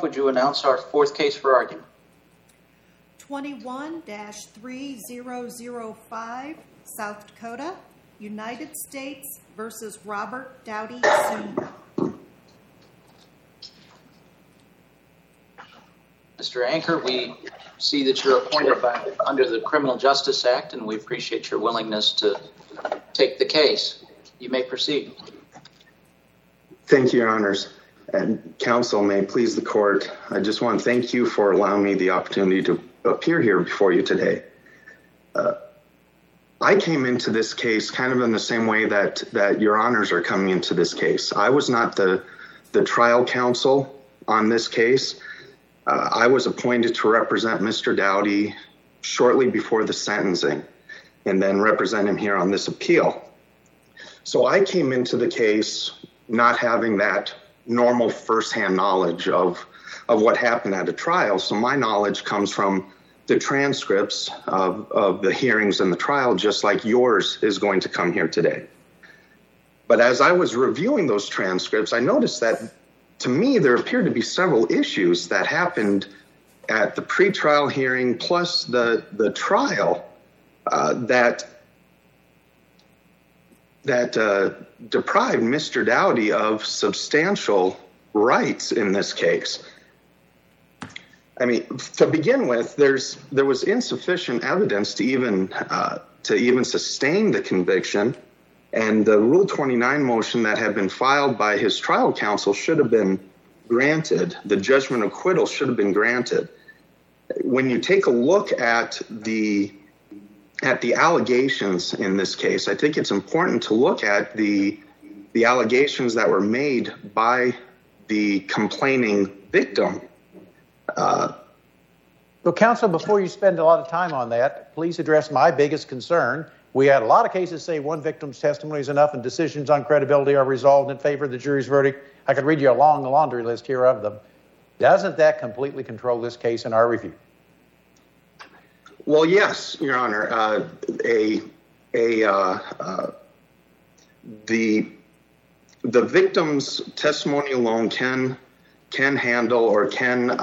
would you announce our fourth case for argument? 21-3005, South Dakota, United States versus Robert Dowty Sr. Mr. Anker, we see that you're appointed by, under the Criminal Justice Act, and we appreciate your willingness to take the case. You may proceed. Thank you, Your Honors. And counsel, may please the court, I just want to thank you for allowing me the opportunity to appear here before you today. Uh, I came into this case kind of in the same way that that Your Honors are coming into this case. I was not the the trial counsel on this case. Uh, I was appointed to represent Mr. Dowty shortly before the sentencing and then represent him here on this appeal. So I came into the case not having that normal firsthand knowledge of of what happened at a trial. So my knowledge comes from the transcripts of of the hearings and the trial, just like yours is going to come here today. But as I was reviewing those transcripts, I noticed that to me, there appeared to be several issues that happened at the pretrial hearing plus the the trial uh, that that uh, deprived Mr. Dowty of substantial rights in this case. I mean, to begin with, there's there was insufficient evidence to even uh, to even sustain the conviction. And the Rule 29 motion that had been filed by his trial counsel should have been granted. The judgment acquittal should have been granted. When you take a look at the at the allegations in this case, I think it's important to look at the the allegations that were made by the complaining victim. Uh, well, counsel, before you spend a lot of time on that, please address my biggest concern. We had a lot of cases say one victim's testimony is enough and decisions on credibility are resolved in favor of the jury's verdict. I could read you a long laundry list here of them. Doesn't that completely control this case in our review? Well, yes, Your Honor. Uh, a a uh, uh, the the victim's testimony alone can can handle or can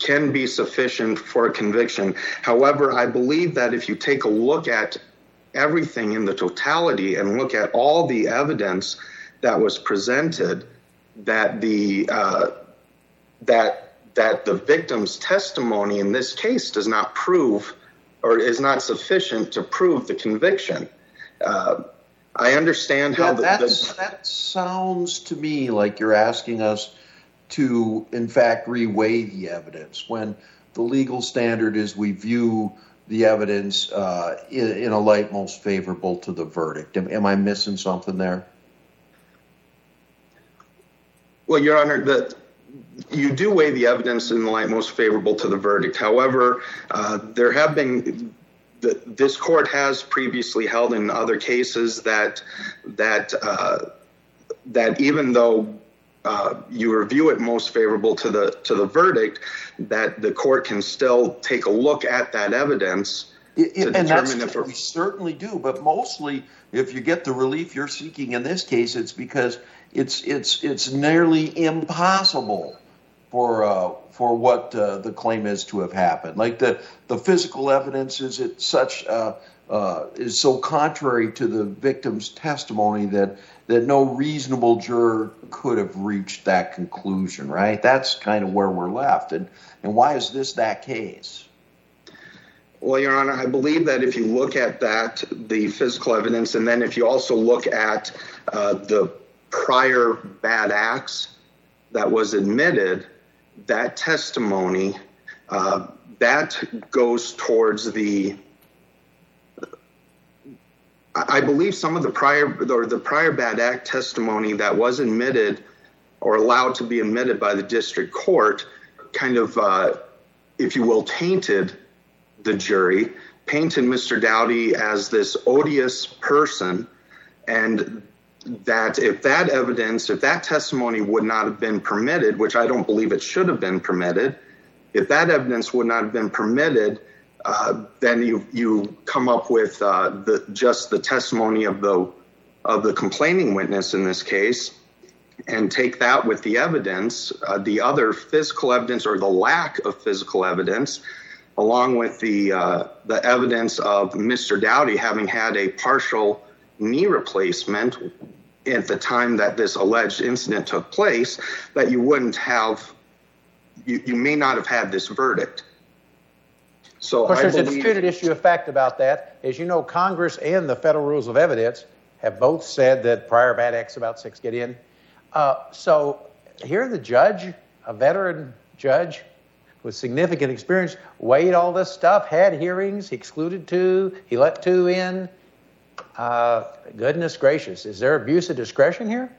can be sufficient for a conviction. However, I believe that if you take a look at everything in the totality and look at all the evidence that was presented, that the that that the victim's testimony in this case does not prove or is not sufficient to prove the conviction. Uh, I understand how that sounds to me like you're asking us to, in fact, reweigh the evidence when the legal standard is we view the evidence uh, in a light most favorable to the verdict. Am I missing something there? Well, Your Honor, you do weigh the evidence in the light most favorable to the verdict. However, uh, there have been this court has previously held in other cases that that uh, that even though uh, you review it most favorable to the to the verdict, that the court can still take a look at that evidence. And that's what we certainly do. But mostly, if you get the relief you're seeking in this case, it's because it's it's it's nearly impossible for uh, for what uh, the claim is to have happened. Like the the physical evidence is it such uh, is so contrary to the victim's testimony that that no reasonable juror could have reached that conclusion. Right. That's kind of where we're left. And and why is this that case? Well, Your Honor, I believe that if you look at that, the physical evidence and then if you also look at the prior bad acts that was admitted, that testimony uh, that goes towards the. I believe some of the prior or the prior bad act testimony that was admitted or allowed to be admitted by the district court kind of, uh, if you will, tainted the jury, painted Mr. Dowty as this odious person. And that if that evidence, if that testimony would not have been permitted, which I don't believe it should have been permitted, if that evidence would not have been permitted, then you you come up with just the testimony of the of the complaining witness in this case. and take that with the evidence, uh, the other physical evidence or the lack of physical evidence, along with the uh, the evidence of Mr. Dowty having had a partial knee replacement at the time that this alleged incident took place, that you wouldn't have, you, you may not have had this verdict. So Of course, I there's a disputed issue of fact about that. As you know, Congress and the federal rules of evidence have both said that prior bad acts about six get in. Uh, so here the judge, a veteran judge with significant experience, weighed all this stuff, had hearings, he excluded two, he let two in. Uh, goodness gracious, is there abuse of discretion here?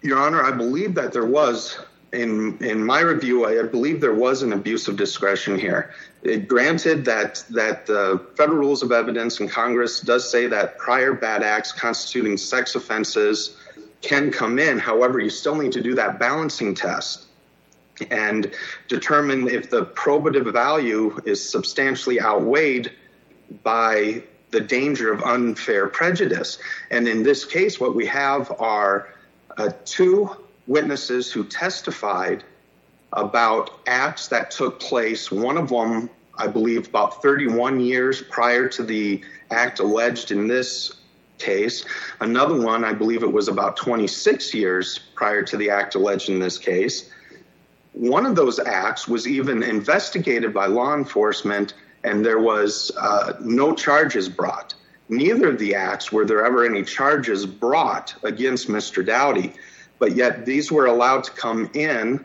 Your Honor, I believe that there was, in in my review, I believe there was an abuse of discretion here. It, granted that that the federal rules of evidence and Congress does say that prior bad acts constituting sex offenses can come in. However, you still need to do that balancing test and determine if the probative value is substantially outweighed by the danger of unfair prejudice. And in this case, what we have are uh, two witnesses who testified about acts that took place. One of them, I believe, about 31 years prior to the act alleged in this case. Another one, I believe it was about 26 years prior to the act alleged in this case. One of those acts was even investigated by law enforcement, and there was uh, no charges brought. Neither of the acts were there ever any charges brought against Mr. Dowty, but yet these were allowed to come in,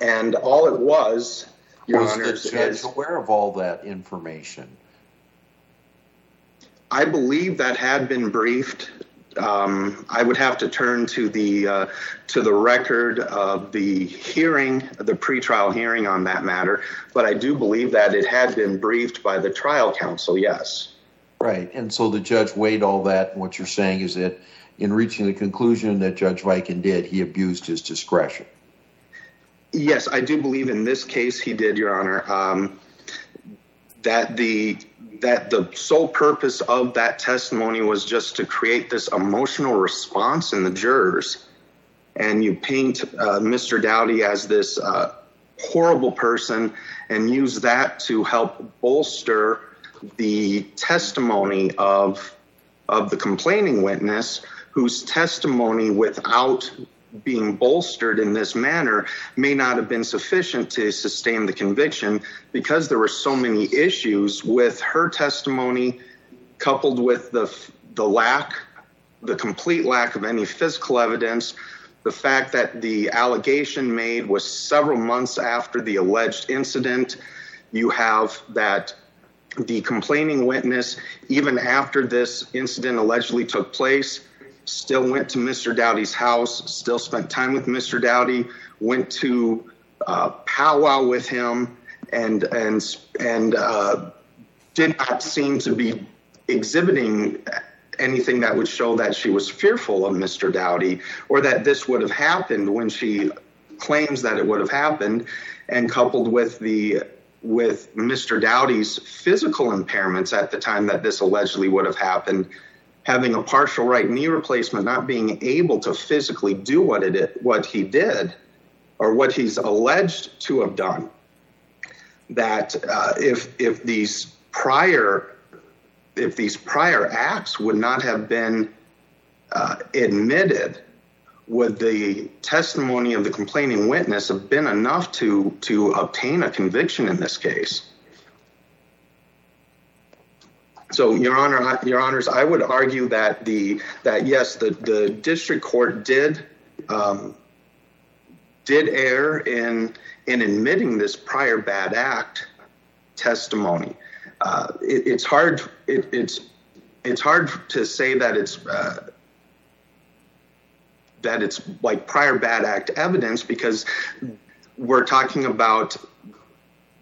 and all it was, Your Was Honors, the judge is aware of all that information? I believe that had been briefed. Um, I would have to turn to the uh, to the record of the hearing, the pretrial hearing on that matter. But I do believe that it had been briefed by the trial counsel. Yes. Right. And so the judge weighed all that. And what you're saying is that in reaching the conclusion that Judge Viken did, he abused his discretion. Yes, I do believe in this case he did, Your Honor. Um, that the that the sole purpose of that testimony was just to create this emotional response in the jurors, and you paint uh, Mr. Dowty as this uh, horrible person, and use that to help bolster the testimony of of the complaining witness, whose testimony without being bolstered in this manner may not have been sufficient to sustain the conviction because there were so many issues with her testimony coupled with the the lack the complete lack of any physical evidence the fact that the allegation made was several months after the alleged incident. You have that the complaining witness even after this incident allegedly took place still went to Mr. Dowty's house, still spent time with Mr. Dowty, went to uh, powwow with him, and and and uh, did not seem to be exhibiting anything that would show that she was fearful of Mr. Dowty or that this would have happened when she claims that it would have happened, and coupled with the with Mr. Dowty's physical impairments at the time that this allegedly would have happened having a partial right knee replacement, not being able to physically do what it what he did, or what he's alleged to have done. That uh, if if these prior if these prior acts would not have been uh, admitted, would the testimony of the complaining witness have been enough to to obtain a conviction in this case? So, Your Honor, Your Honors, I would argue that the that yes, the the district court did um, did err in in admitting this prior bad act testimony. Uh, it, it's hard. It, it's it's hard to say that it's uh, that it's like prior bad act evidence because we're talking about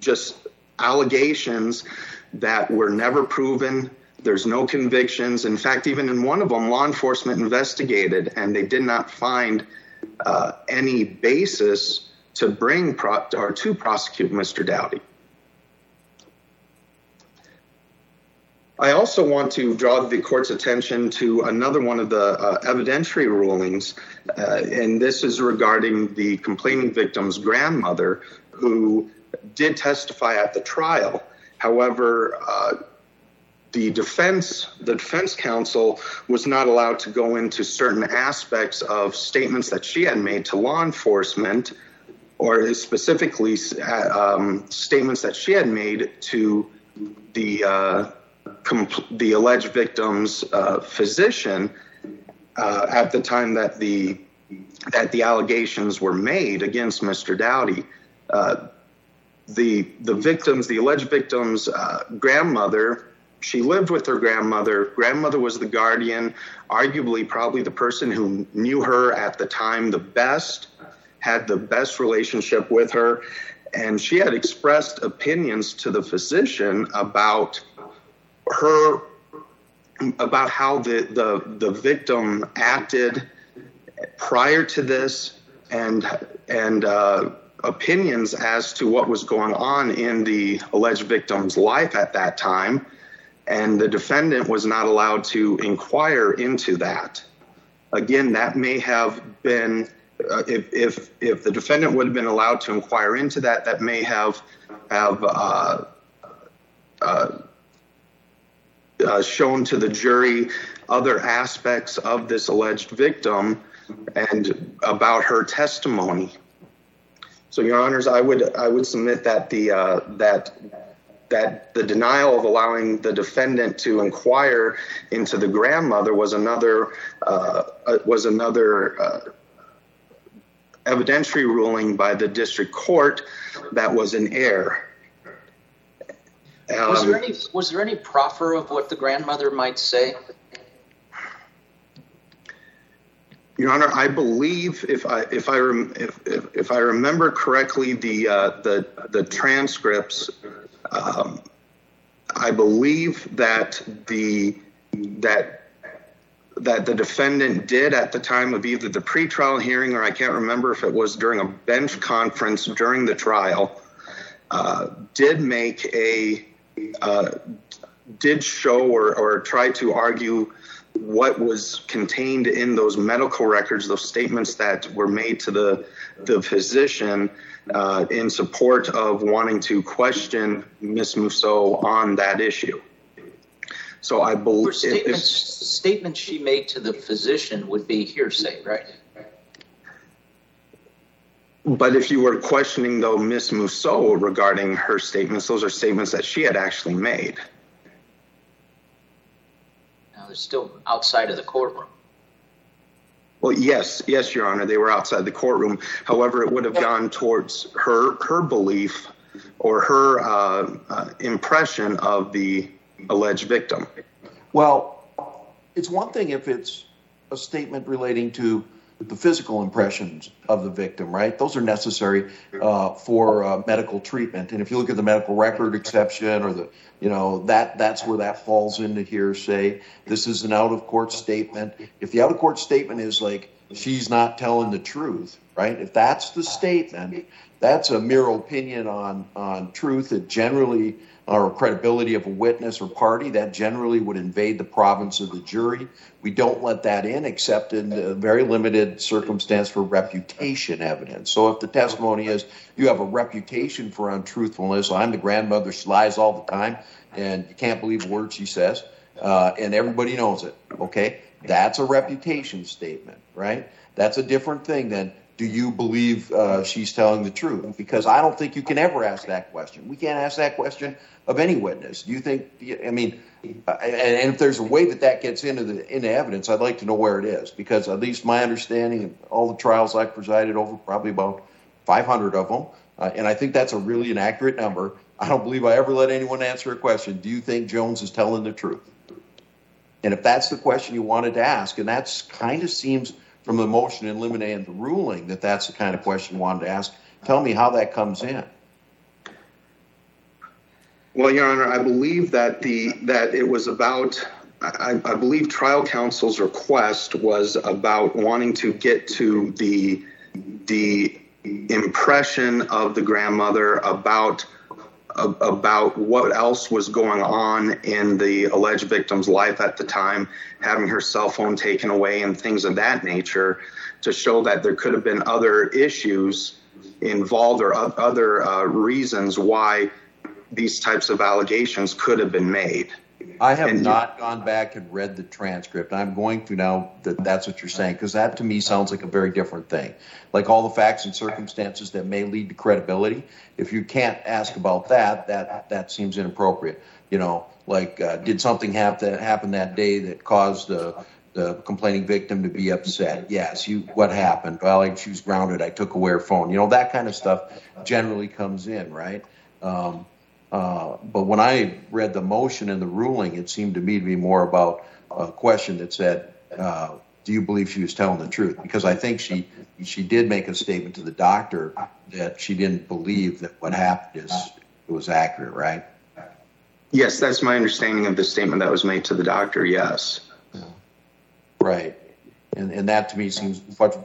just allegations that were never proven. There's no convictions. In fact, even in one of them, law enforcement investigated and they did not find uh, any basis to bring pro- or to prosecute Mr. Dowty. I also want to draw the court's attention to another one of the uh, evidentiary rulings, uh, and this is regarding the complaining victim's grandmother who did testify at the trial. However, uh, the defense the defense counsel was not allowed to go into certain aspects of statements that she had made to law enforcement or specifically um, statements that she had made to the uh, the alleged victim's uh, physician uh, at the time that the that the allegations were made against Mr. Dowty. The the victims, the alleged victim's uh, grandmother, she lived with her grandmother. Grandmother was the guardian, arguably probably the person who knew her at the time the best, had the best relationship with her, and she had expressed opinions to the physician about her about how the the, the victim acted prior to this and and uh, opinions as to what was going on in the alleged victim's life at that time and the defendant was not allowed to inquire into that again that may have been uh, if if if the defendant would have been allowed to inquire into that that may have have uh, uh, uh, shown to the jury other aspects of this alleged victim and about her testimony. So, Your Honors, I would I would submit that the uh, that that the denial of allowing the defendant to inquire into the grandmother was another uh, uh was another uh, evidentiary ruling by the district court that was in error. Um, was there any was there any proffer of what the grandmother might say? Your Honor, I believe if I if I if, if, if I remember correctly, the uh, the the transcripts, um, I believe that the that that the defendant did at the time of either the pretrial hearing or I can't remember if it was during a bench conference during the trial, uh, did make a uh, did show or, or try to argue what was contained in those medical records, those statements that were made to the the physician uh, in support of wanting to question Miss Mousseau on that issue. So I believe statements, statements she made to the physician would be hearsay, right? But if you were questioning, though, Miss Mousseau regarding her statements, those are statements that she had actually made. Now, they're still outside of the courtroom. Well, yes, yes, Your Honor, they were outside the courtroom. However, it would have gone towards her her belief or her uh, uh, impression of the alleged victim. Well, it's one thing if it's a statement relating to the physical impressions of the victim, right? Those are necessary uh, for uh, medical treatment. And if you look at the medical record exception or the, you know, that that's where that falls into hearsay. This is an out of court statement. If the out of court statement is like she's not telling the truth, right? If that's the statement, that's a mere opinion on on truth. It generally or credibility of a witness or party, that generally would invade the province of the jury. We don't let that in except in a very limited circumstance for reputation evidence. So if the testimony is you have a reputation for untruthfulness, I'm the grandmother, she lies all the time, and you can't believe a word she says, uh, and everybody knows it, okay? That's a reputation statement, right? That's a different thing than do you believe uh, she's telling the truth? Because I don't think you can ever ask that question. We can't ask that question of any witness. Do you think? I mean, uh, and, if there's a way that that gets into the into evidence, I'd like to know where it is because at least my understanding of all the trials I've presided over, probably about 500 of them, uh, and I think that's a really inaccurate number. I don't believe I ever let anyone answer a question. Do you think Jones is telling the truth? And if that's the question you wanted to ask, and that's kind of seems from the motion in limine and the ruling that that's the kind of question you wanted to ask, tell me how that comes in. Well, Your Honor, I believe that the that it was about. I, I believe trial counsel's request was about wanting to get to the the impression of the grandmother about about what else was going on in the alleged victim's life at the time, having her cell phone taken away and things of that nature to show that there could have been other issues involved or other uh, reasons why these types of allegations could have been made. I have not gone back and read the transcript. I'm going to now that that's what you're saying, because that to me sounds like a very different thing. Like all the facts and circumstances that may lead to credibility. If you can't ask about that, that that seems inappropriate. You know, like uh, did something have to happen that day that caused the the complaining victim to be upset? Yes. You what happened? Well, like she was grounded. I took away her phone. You know, that kind of stuff generally comes in, right? Um, uh, but when I read the motion and the ruling, it seemed to me to be more about a question that said, uh, "Do you believe she was telling the truth?" Because I think she she did make a statement to the doctor that she didn't believe that what happened is it was accurate, right? Yes, that's my understanding of the statement that was made to the doctor. Yes, right, and and that to me seems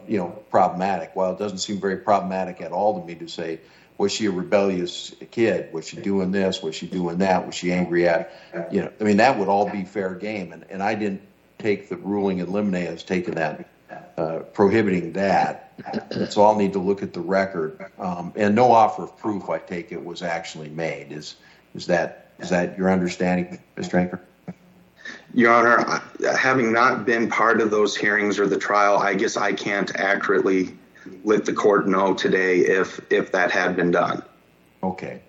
you know problematic. While it doesn't seem very problematic at all to me to say was she a rebellious kid? Was she doing this? Was she doing that? Was she angry at, you know, I mean, that would all be fair game. And, and I didn't take the ruling in limine as taking that, uh, prohibiting that. So I'll need to look at the record. Um, and no offer of proof, I take it, was actually made. Is, is that, is that your understanding, Mr. Anker? Your Honor, having not been part of those hearings or the trial, I guess I can't accurately let the court know today if if that had been done. Okay.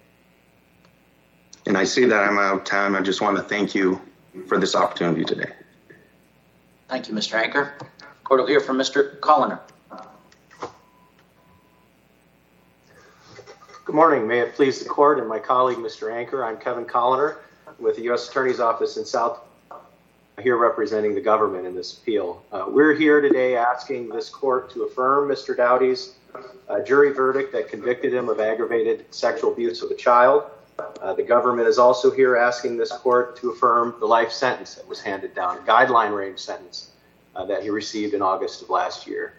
And I see that I'm out of time. I just want to thank you for this opportunity today. Thank you, Mr. Anker. Court will hear from Mr. Koliner. Good morning. May it please the court and my colleague, Mr. Anker. I'm Kevin Koliner with the U.S. Attorney's Office in South here representing the government in this appeal. Uh, we're here today asking this court to affirm Mr. Dowty's uh, jury verdict that convicted him of aggravated sexual abuse of a child. Uh, the government is also here asking this court to affirm the life sentence that was handed down, a guideline range sentence uh, that he received in August of last year.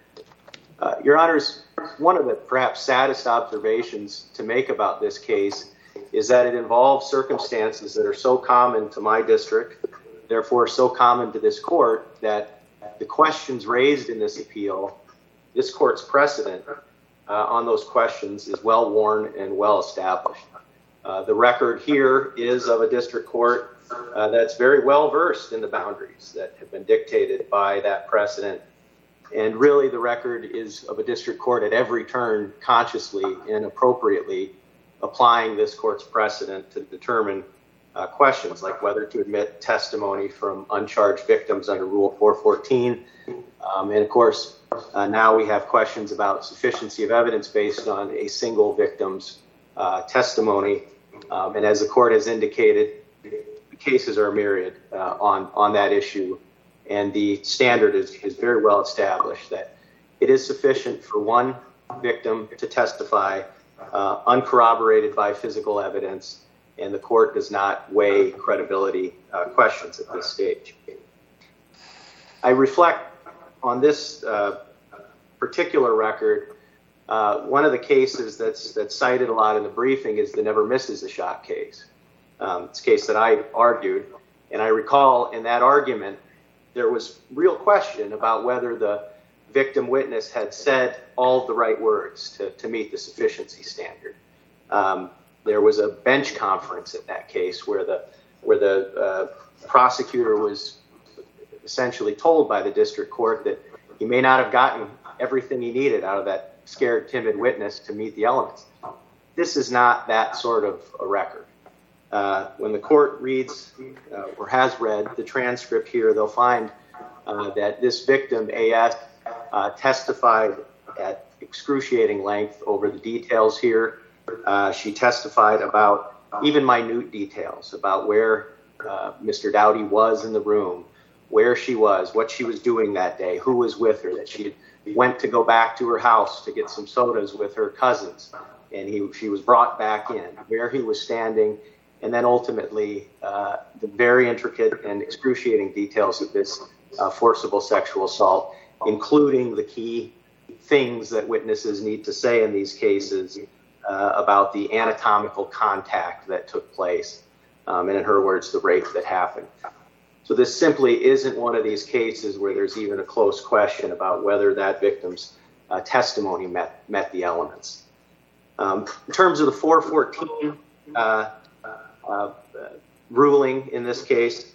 Uh, Your Honors, one of the perhaps saddest observations to make about this case is that it involves circumstances that are so common to my district therefore so common to this court that the questions raised in this appeal, this court's precedent uh, on those questions is well worn and well established. Uh, the record here is of a district court uh, that's very well versed in the boundaries that have been dictated by that precedent. And really, the record is of a district court at every turn consciously and appropriately applying this court's precedent to determine uh, questions like whether to admit testimony from uncharged victims under Rule 414. Um, and of course, uh, now we have questions about sufficiency of evidence based on a single victim's uh, testimony. Um, and as the court has indicated, the cases are myriad uh, on, on that issue. And the standard is, is very well established that it is sufficient for one victim to testify uh, uncorroborated by physical evidence and the court does not weigh credibility uh, questions at this stage. I reflect on this uh, particular record. Uh, one of the cases that's that's cited a lot in the briefing is the never misses a shot case. Um, it's a case that I argued, and I recall in that argument there was real question about whether the victim witness had said all the right words to, to meet the sufficiency standard. Um, there was a bench conference in that case where the where the uh, prosecutor was essentially told by the district court that he may not have gotten everything he needed out of that scared, timid witness to meet the elements. This is not that sort of a record. Uh, when the court reads uh, or has read the transcript here, they'll find uh, that this victim, AS, uh, testified at excruciating length over the details here uh, she testified about even minute details about where uh, Mr. Dowty was in the room, where she was, what she was doing that day, who was with her, that she went to go back to her house to get some sodas with her cousins, and he, she was brought back in, where he was standing, and then ultimately uh, the very intricate and excruciating details of this uh, forcible sexual assault, including the key things that witnesses need to say in these cases uh, about the anatomical contact that took place, um, and in her words, the rape that happened. So this simply isn't one of these cases where there's even a close question about whether that victim's uh, testimony met met the elements. Um, in terms of the 414 uh, uh, ruling in this case,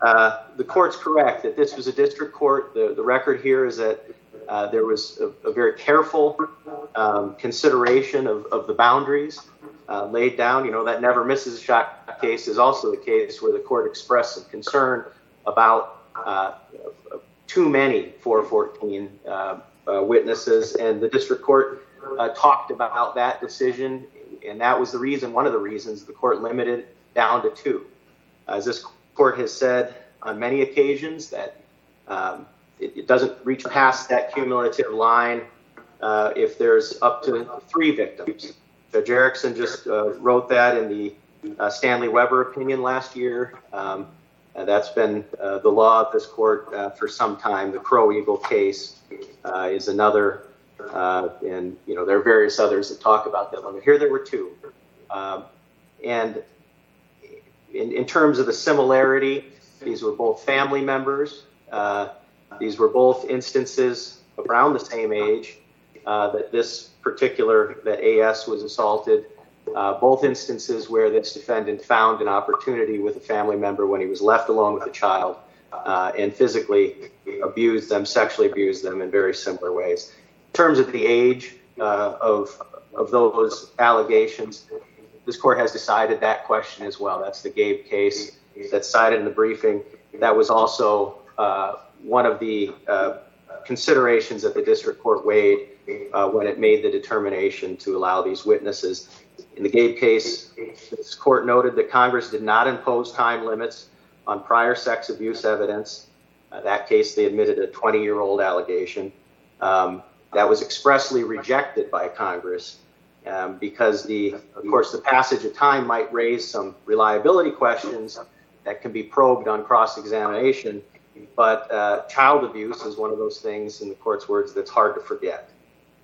uh, the court's correct that this was a district court. The, the record here is that uh, there was a, a very careful um, consideration of, of, the boundaries uh, laid down. You know, that never misses a shot case is also the case where the court expressed some concern about uh, too many 414 uh, uh, witnesses, and the district court talked about that decision, and that was the reason, one of the reasons the court limited down to two. As this court has said on many occasions that um, it, it, doesn't reach past that cumulative line uh, if there's up to three victims. Judge Erickson just uh, wrote that in the uh, Stanley Weber opinion last year. Um, that's been uh, the law of this court uh, for some time. The Crow Eagle case uh, is another, and you know there are various others that talk about that limit. Here there were two, um, and in, in terms of the similarity, these were both family members. These were both instances around the same age uh, that this particular, that AS was assaulted. Uh, both instances where this defendant found an opportunity with a family member when he was left alone with a child uh, and physically abused them, sexually abused them in very similar ways. In terms of the age uh, of, of those allegations, this court has decided that question as well. That's the Gabe case that's cited in the briefing. That was also uh, one of the uh, considerations that the district court weighed uh, when it made the determination to allow these witnesses. In the Gabe case, this court noted that Congress did not impose time limits on prior sex abuse evidence. Uh, that case, they admitted a 20 year old allegation. Um, that was expressly rejected by Congress um, because the, of course, the passage of time might raise some reliability questions that can be probed on cross-examination. But uh, child abuse is one of those things, in the court's words, that's hard to forget.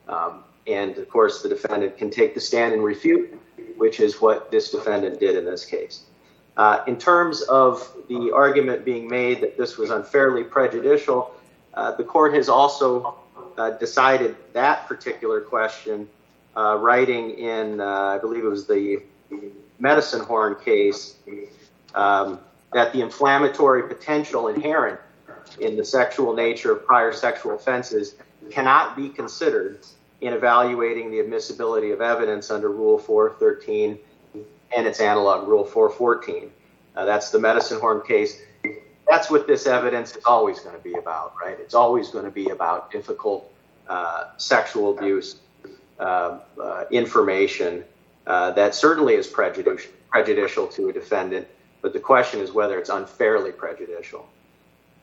Um, and of course, the defendant can take the stand and refute, which is what this defendant did in this case. Uh, in terms of the argument being made that this was unfairly prejudicial, uh, the court has also uh, decided that particular question uh, writing in, uh, I believe it was the medicine horn case, um, that the inflammatory potential inherent in the sexual nature of prior sexual offenses cannot be considered in evaluating the admissibility of evidence under Rule 413 and its analog, Rule 414. Uh, that's the medicine horn case. That's what this evidence is always going to be about, right? It's always going to be about difficult uh, sexual abuse uh, uh, information uh, that certainly is prejudicial, prejudicial to a defendant, but the question is whether it's unfairly prejudicial.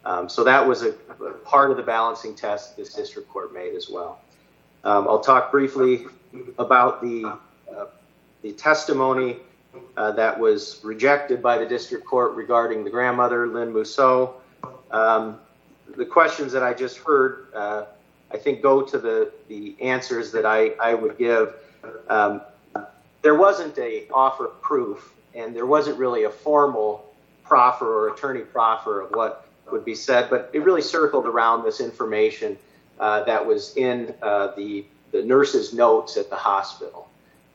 Um, so that was a, a, part of the balancing test this district court made as well. Um, I'll talk briefly about the uh, the testimony uh, that was rejected by the district court regarding the grandmother, Lynn Mousseau. Um, the questions that I just heard uh, I think, go to the, the answers that I, I would give. Um, there wasn't a offer of proof, and there wasn't really a formal proffer or attorney proffer of what would be said, but it really circled around this information uh, that was in uh, the, the nurse's notes at the hospital.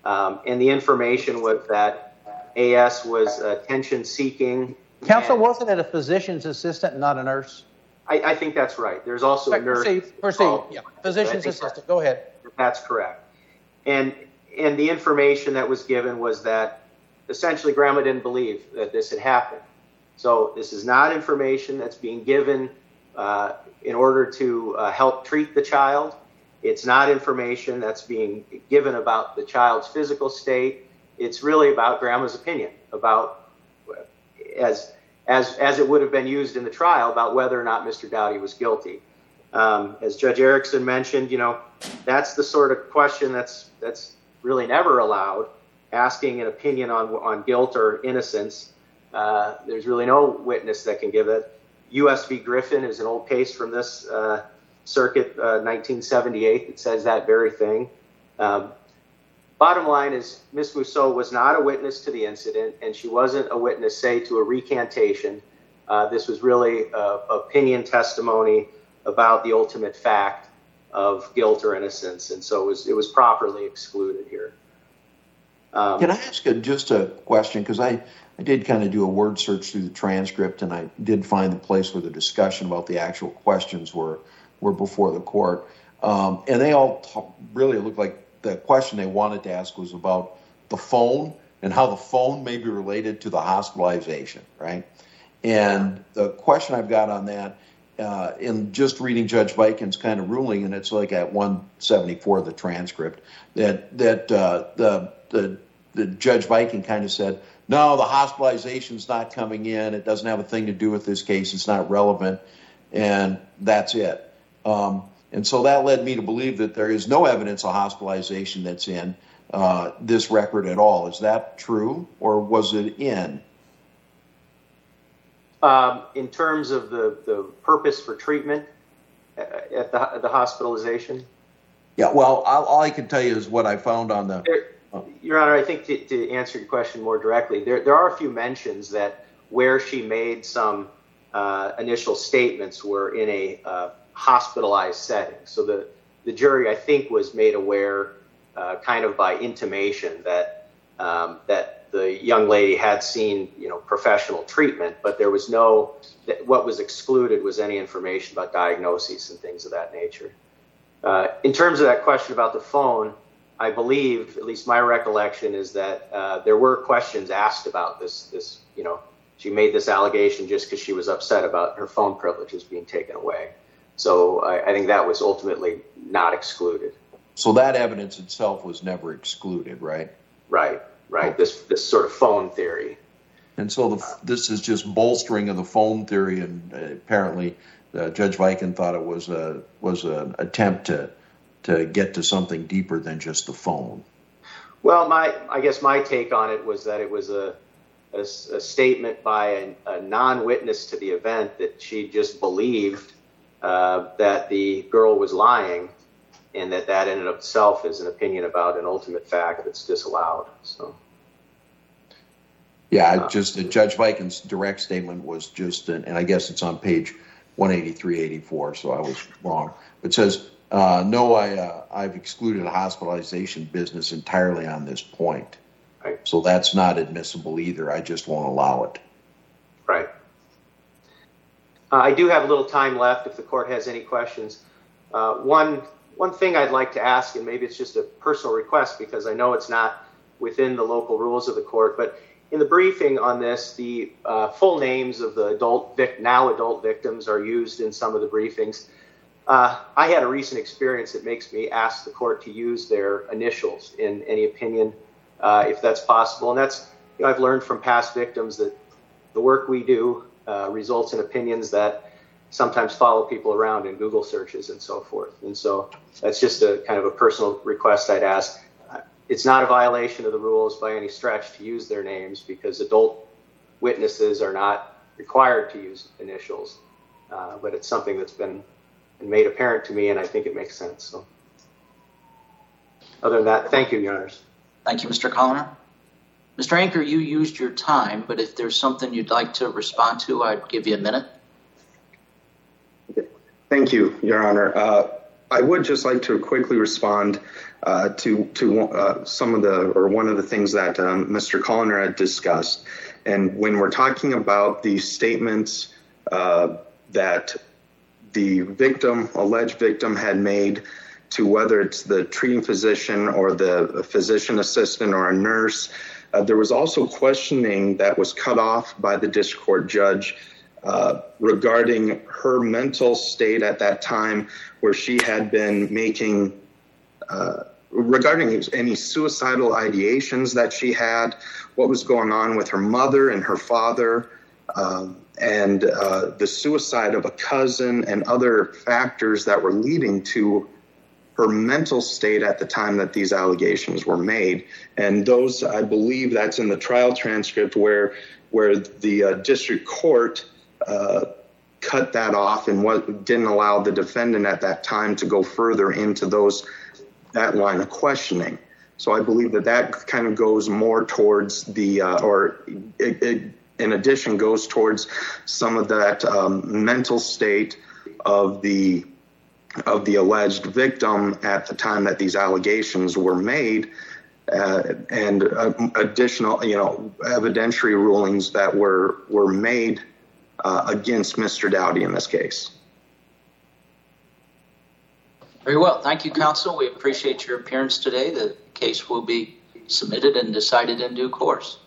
Um, and the information was that AS was attention seeking. Counsel, wasn't it a physician's assistant, not a nurse? I, I think that's right. There's also a nurse. Proceed, proceed. Yeah. Physician's assistant. Go ahead. That's correct. And and the information that was given was that essentially grandma didn't believe that this had happened. So this is not information that's being given uh, in order to uh, help treat the child. It's not information that's being given about the child's physical state. It's really about grandma's opinion about as as, as it would have been used in the trial about whether or not Mr. Dowty was guilty. Um, as Judge Erickson mentioned, you know, that's the sort of question that's that's really never allowed. Asking an opinion on on guilt or innocence, uh, there's really no witness that can give it. U.S. v. Griffin is an old case from this uh, circuit, uh, 1978, that says that very thing. Um, bottom line is Miss Mousseau was not a witness to the incident, and she wasn't a witness, say, to a recantation. Uh, this was really a opinion testimony about the ultimate fact of guilt or innocence, and so it was it was properly excluded here. Um, Can I ask a, just a question? Because I, I did kind of do a word search through the transcript, and I did find the place where the discussion about the actual questions were were before the court, um, and they all talk, really looked like the question they wanted to ask was about the phone and how the phone may be related to the hospitalization, right? And the question I've got on that, uh, in just reading Judge Viken's kind of ruling, and it's like at 174 of the transcript, that that uh, the the the Judge Viken kind of said, no, the hospitalization's not coming in. It doesn't have a thing to do with this case. It's not relevant, and that's it. Um, and so that led me to believe that there is no evidence of hospitalization that's in uh, this record at all. Is that true, or was it in? Um, in terms of the, the purpose for treatment uh, at the, the hospitalization? Yeah, well, I'll, all I can tell you is what I found on the. There, Your Honor, I think to, to, answer your question more directly, there, there are a few mentions that where she made some uh, initial statements were in a uh, hospitalized setting. So the, the jury, I think, was made aware uh, kind of by intimation that um, that the young lady had seen you know professional treatment, but there was no what was excluded was any information about diagnoses and things of that nature. Uh, in terms of that question about the phone, I believe, at least my recollection, is that uh, there were questions asked about this. This you know she made this allegation just because she was upset about her phone privileges being taken away. So I, I think that was ultimately not excluded. So that evidence itself was never excluded, right? Right, right. This this sort of phone theory. And so the, this is just bolstering of the phone theory, and uh, apparently uh, Judge Viken thought it was a was an attempt to to get to something deeper than just the phone. Well, my I guess my take on it was that it was a a, a statement by a, a non-witness to the event that she just believed uh, that the girl was lying, and that that in and of itself is an opinion about an ultimate fact that's disallowed. So. Yeah, uh, just Judge Viken's direct statement was just, an, and I guess it's on page 183, 84, so I was wrong. It says, uh, no, I, uh, I've excluded hospitalization business entirely on this point. Right. So that's not admissible either. I just won't allow it. Right. Uh, I do have a little time left if the court has any questions. Uh, one one thing I'd like to ask, and maybe it's just a personal request because I know it's not within the local rules of the court, but in the briefing on this, the uh, full names of the adult vic- now adult victims are used in some of the briefings. Uh, I had a recent experience that makes me ask the court to use their initials in any opinion, uh, if that's possible. And that's you know, I've learned from past victims that the work we do uh, results in opinions that sometimes follow people around in Google searches and so forth. And so that's just a kind of a personal request I'd ask. It's not a violation of the rules by any stretch to use their names because adult witnesses are not required to use initials. Uh, but it's something that's been made apparent to me, and I think it makes sense. So, other than that, thank you, Your Honors. Thank you, Mr. Koliner. Mr. Anker, you used your time, but if there's something you'd like to respond to, I'd give you a minute. Thank you, Your Honor. Uh, I would just like to quickly respond uh, to to uh, some of the or one of the things that um, Mr. Koliner had discussed. And when we're talking about the statements uh, that the victim, alleged victim, had made to whether it's the treating physician or the physician assistant or a nurse, uh, there was also questioning that was cut off by the district court judge uh, regarding her mental state at that time, where she had been making uh, regarding any suicidal ideations that she had, what was going on with her mother and her father, um, and uh, the suicide of a cousin, and other factors that were leading to her mental state at the time that these allegations were made. And those, I believe, that's in the trial transcript where where the uh, district court uh, cut that off and what didn't allow the defendant at that time to go further into those that line of questioning. So I believe that that kind of goes more towards the, uh, or it, it, in addition, goes towards some of that um, mental state of the of the alleged victim at the time that these allegations were made, uh, and uh, additional, you know, evidentiary rulings that were were made uh, against Mr. Dowty in this case. Very well. Thank you, counsel. We appreciate your appearance today. The case will be submitted and decided in due course.